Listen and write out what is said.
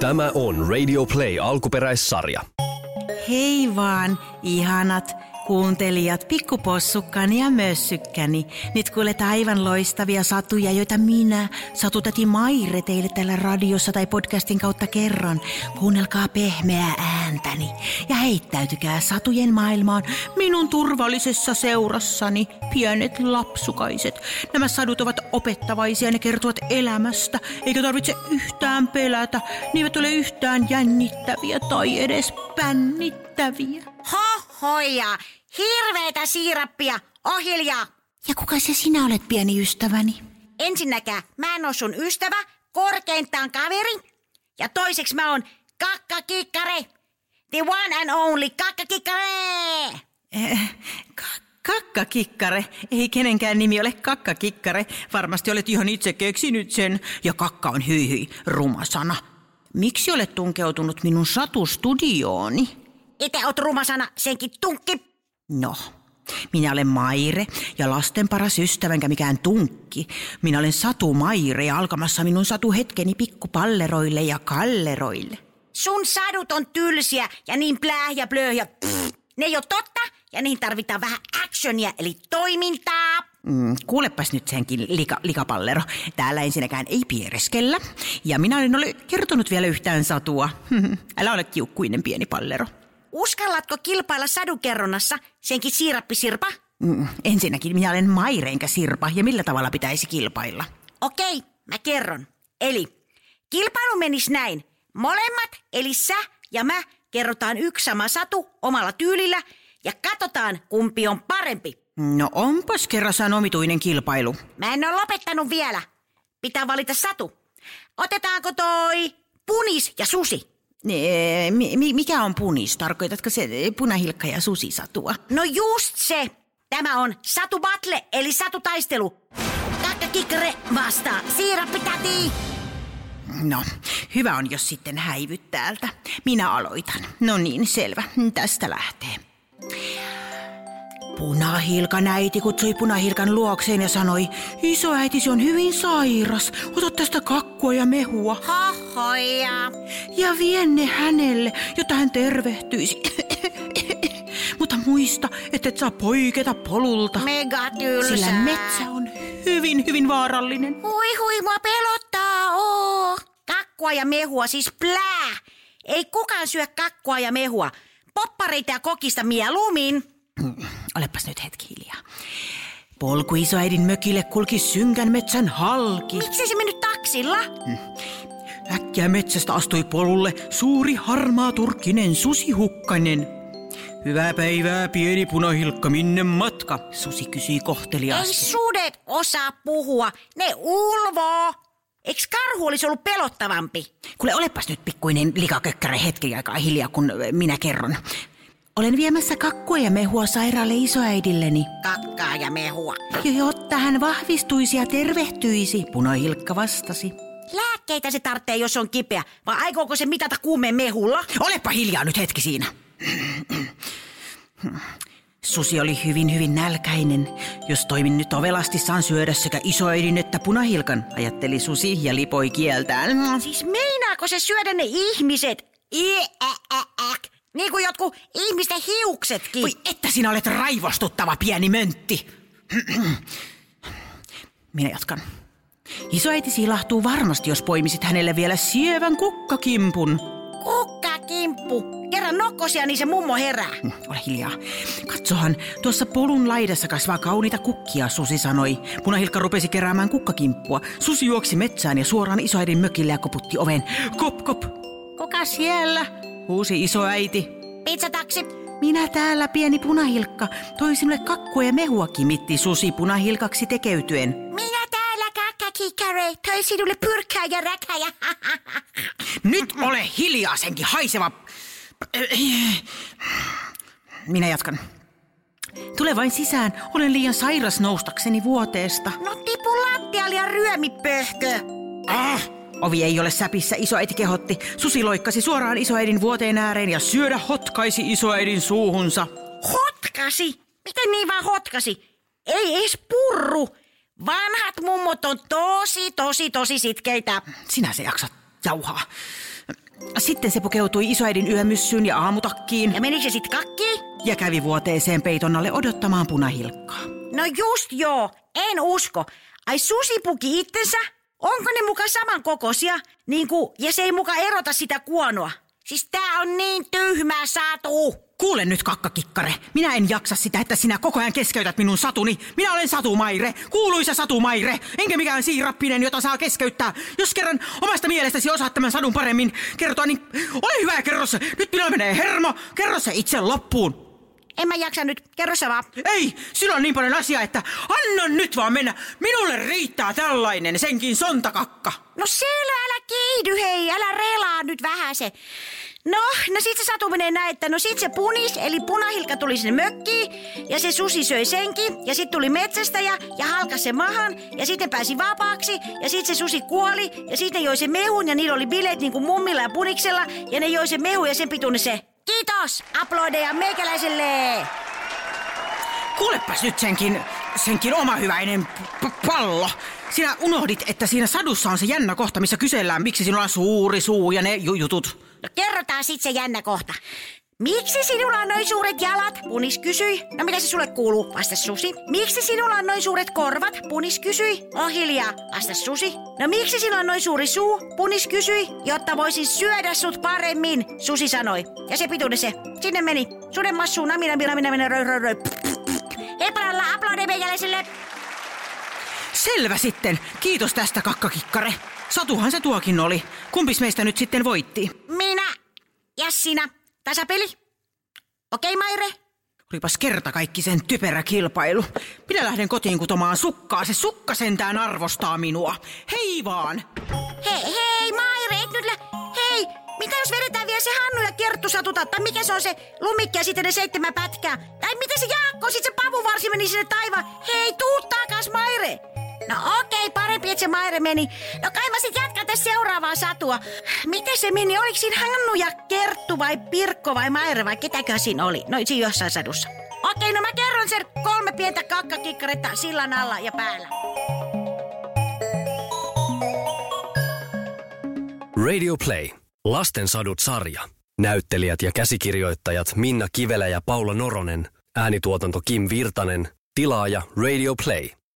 Tämä on Radio Play alkuperäissarja. Hei vaan, ihanat kuuntelijat, pikkupossukkani ja mössykkäni. Nyt kuulet aivan loistavia satuja, joita minä, satutati Maire, teille täällä radiossa tai podcastin kautta kerron. Kuunnelkaa pehmeää ääntäni ja heittäytykää satujen maailmaan minun turvallisessa seurassani, pienet lapsukaiset. Nämä sadut ovat opettavaisia, ne kertovat elämästä, eikä tarvitse yhtään pelätä. Ne eivät ole yhtään jännittäviä tai edes pännittäviä. Hohoja! Hirveetä siirappia! Ohiljaa! Ja kuka se sinä olet, pieni ystäväni? Ensinnäkään, mä en oo sun ystävä, korkeintaan kaveri. Ja toiseksi mä oon kakkakikkare. The one and only kakkakikkare! Eh, ka- kakkakikkare. Ei kenenkään nimi ole kakkakikkare. Varmasti olet ihan itse keksinyt sen. Ja kakka on hyi hyi, ruma sana. Miksi olet tunkeutunut minun satustudiooni? Ite oot rumasana, senkin tunkki. No, minä olen Maire ja lasten paras ystävä enkä mikään tunkki. Minä olen Satu Maire ja alkamassa minun satu hetkeni pikkupalleroille ja kalleroille. Sun sadut on tylsiä ja niin ja pff, Ne ei oo totta ja niihin tarvitaan vähän actionia eli toimintaa. Mm, kuulepas nyt senkin lika, likapallero. Täällä ensinnäkään ei piereskellä. Ja minä en ole kertonut vielä yhtään satua. Älä ole kiukkuinen pieni pallero. Uskallatko kilpailla sadukerronnassa, senkin siirappisirpa? Mm, ensinnäkin minä olen Maire enkä Sirpa ja millä tavalla pitäisi kilpailla. Okei, mä kerron. Eli kilpailu menisi näin. Molemmat, eli sä ja mä, kerrotaan yksi sama satu omalla tyylillä ja katsotaan, kumpi on parempi. No onpas kerrassaan omituinen kilpailu. Mä en ole lopettanut vielä. Pitää valita satu. Otetaanko toi punis ja susi? Eh, mi- mi- mikä on punis? Tarkoitatko se eh, punahilkka ja susisatua? No just se. Tämä on Satu Battle, eli Satu Taistelu. Kakkakikkare vastaa siirappitäti. No, hyvä on, jos sitten häivyt täältä. Minä aloitan. No niin, selvä. Tästä lähtee. Punahilkan äiti kutsui punahilkan luokseen ja sanoi, isoäitisi on hyvin sairas, ota tästä kakkua ja mehua. Hohoja. Ja vien ne hänelle, jotta hän tervehtyisi. Mutta muista, että et saa poiketa polulta, Mega tylsää. sillä metsä on hyvin, hyvin vaarallinen. Hui hui, mua pelottaa, oo. Kakkua ja mehua, siis plää. Ei kukaan syö kakkua ja mehua. Poppareita ja kokista mieluummin. Olepas nyt hetki hiljaa. Polku isoäidin mökille kulki synkän metsän halki. Miksi se mennyt taksilla? Äkkiä metsästä astui polulle suuri harmaa turkkinen susihukkanen. Hyvää päivää, pieni punahilkka, minne matka? Susi kysyi Ei kohteliaasti. sudet osaa puhua, ne ulvoo. Eiks karhu olisi ollut pelottavampi? Kuule, olepas nyt pikkuinen likakökkärä hetki aikaa hiljaa, kun minä kerron. Olen viemässä kakkua ja mehua sairaalle isoäidilleni. Kakkaa ja mehua. Ja jotta hän vahvistuisi ja tervehtyisi, punahilkka vastasi. Lääkkeitä se tarvitsee, jos on kipeä, vai aikooko se mitata kuumeen mehulla? Olepa hiljaa nyt hetki siinä. Susi oli hyvin, hyvin nälkäinen. Jos toimin nyt ovelasti, saan syödä sekä isoäidin että punahilkan, ajatteli Susi ja lipoi kieltään. Siis meinaako se syödä ne ihmiset? Iäääk. Niin kuin jotkut ihmisten hiuksetkin. Voi että sinä olet raivostuttava pieni möntti. Minä jatkan. Isoäiti silahtuu varmasti, jos poimisit hänelle vielä sievän kukkakimpun. Kukkakimppu. Kerran nokkosia, niin se mummo herää. Hm, Ole hiljaa. Katsohan, tuossa polun laidassa kasvaa kauniita kukkia, Susi sanoi. Punahilkka rupesi keräämään kukkakimppua. Susi juoksi metsään ja suoraan isoäidin mökille ja koputti oven. Kop, kop. Kuka siellä? Huusi isoäiti. Pizzataksi. Minä täällä, pieni punahilkka. Toi sinulle kakkua ja mehua, kimitti Susi punahilkaksi tekeytyen. Minä täällä kakkakikare. Toi sinulle pyrkkää ja räkäjä. Nyt ole hiljaa senkin haiseva... Minä jatkan. Tule vain sisään. Olen liian sairas noustakseni vuoteesta. no tipu lattialle ja ryömi pöhkö. Ah! Ovi ei ole säpissä, isoäiti kehotti. Susi loikkasi suoraan isoäidin vuoteen ääreen ja syödä hotkaisi isoäidin suuhunsa. Hotkasi? Miten niin vaan hotkasi? Ei edes purru. Vanhat mummot on tosi, tosi, tosi sitkeitä. Sinä se jaksat jauhaa. Sitten se pukeutui isoäidin yömyssyyn ja aamutakkiin Ja menikö se sit kakkiin? ja kävi vuoteeseen peiton alle odottamaan punahilkkaa. No just joo, en usko. Ai susi puki itsensä? Onko ne muka saman kokoisia? Niin kuin, ja se ei muka erota sitä kuonoa. Siis tää on niin tyhmä satu. Kuule nyt, kakkakikkare. Minä en jaksa sitä, että sinä koko ajan keskeytät minun satuni. Minä olen Satumaire, kuuluisa Satumaire, enkä mikään siirappinen, jota saa keskeyttää. Jos kerran omasta mielestäsi osaat tämän sadun paremmin kertoa, niin ole hyvä ja kerro se. Nyt minulla menee hermo, kerro se itse loppuun. En mä jaksa nyt, kerro sä vaan. Ei, sillä on niin paljon asiaa, että anna nyt vaan mennä. Minulle riittää tällainen, senkin sontakakka. No siellä, älä kiihdy hei, älä relaa nyt vähän se. No, no sit se satu menee näin, että no sit se punis, eli punahilka tuli sinne mökkiin, ja se susi söi senkin, ja sit tuli metsästäjä, ja halkas se mahan, ja sitten pääsi vapaaksi, ja sit se susi kuoli, ja sitten joi se mehun, ja niillä oli bileet niin kuin mummilla ja puniksella, ja ne joi se mehu, ja sen pituinen se. Kiitos, aplodeja meikäläiselle! Kuulepas nyt senkin, senkin oma hyväinen p- pallo. Sinä unohdit, että siinä sadussa on se jännä kohta, missä kysellään, miksi sinulla on suuri suu ja ne ju- jutut. No kerrotaan sit se jännä kohta. Miksi sinulla on noin suuret jalat? Punis kysyi. No mitä se sulle kuuluu? Vasta Susi. Miksi sinulla on noin suuret korvat? Punis kysyi. Oh hiljaa. Vasta Susi. No miksi sinulla on noin suuri suu? Punis kysyi. Jotta voisin syödä sut paremmin, Susi sanoi. Ja se pituinen se. Sinne meni. Suden massuun. Namina, namina, namina, röi, röi, röi. Heipalalla, aplode meikäläiselle. Selvä sitten. Kiitos tästä, kakkakikkare. Satuhan se tuokin oli. Kumpis meistä nyt sitten voitti? Minä ja sinä. Tasapeli. Okei, Maire. Olipas kerta kaikki sen typerä kilpailu. Minä lähden kotiin kutomaan sukkaa. Se sukka sentään arvostaa minua. Hei vaan! Hei, hei, Maire, et nyt lä... Hei, mitä jos vedetään vielä se Hannu ja Kerttu satuta? Tai mikä se on se lumikki ja sitten ne seitsemän pätkää? Tai miten se Jaakko, sit se pavuvarsi meni sinne taivaan? Hei, tuu takas, Maire! No okei, parempi, että se Maire meni. No kai mä sit jatkan tässä seuraavaa satua. Miten se meni? Oliko siinä Hannu ja Kerttu vai Pirkko vai Maire vai ketäkö siinä oli? No siinä jossain sadussa. Okei, no mä kerron sen kolme pientä kakkakikkaretta sillan alla ja päällä. Radio Play. Lasten sadut sarja. Näyttelijät ja käsikirjoittajat Minna Kivelä ja Paula Noronen. Äänituotanto Kim Virtanen. Tilaaja Radio Play.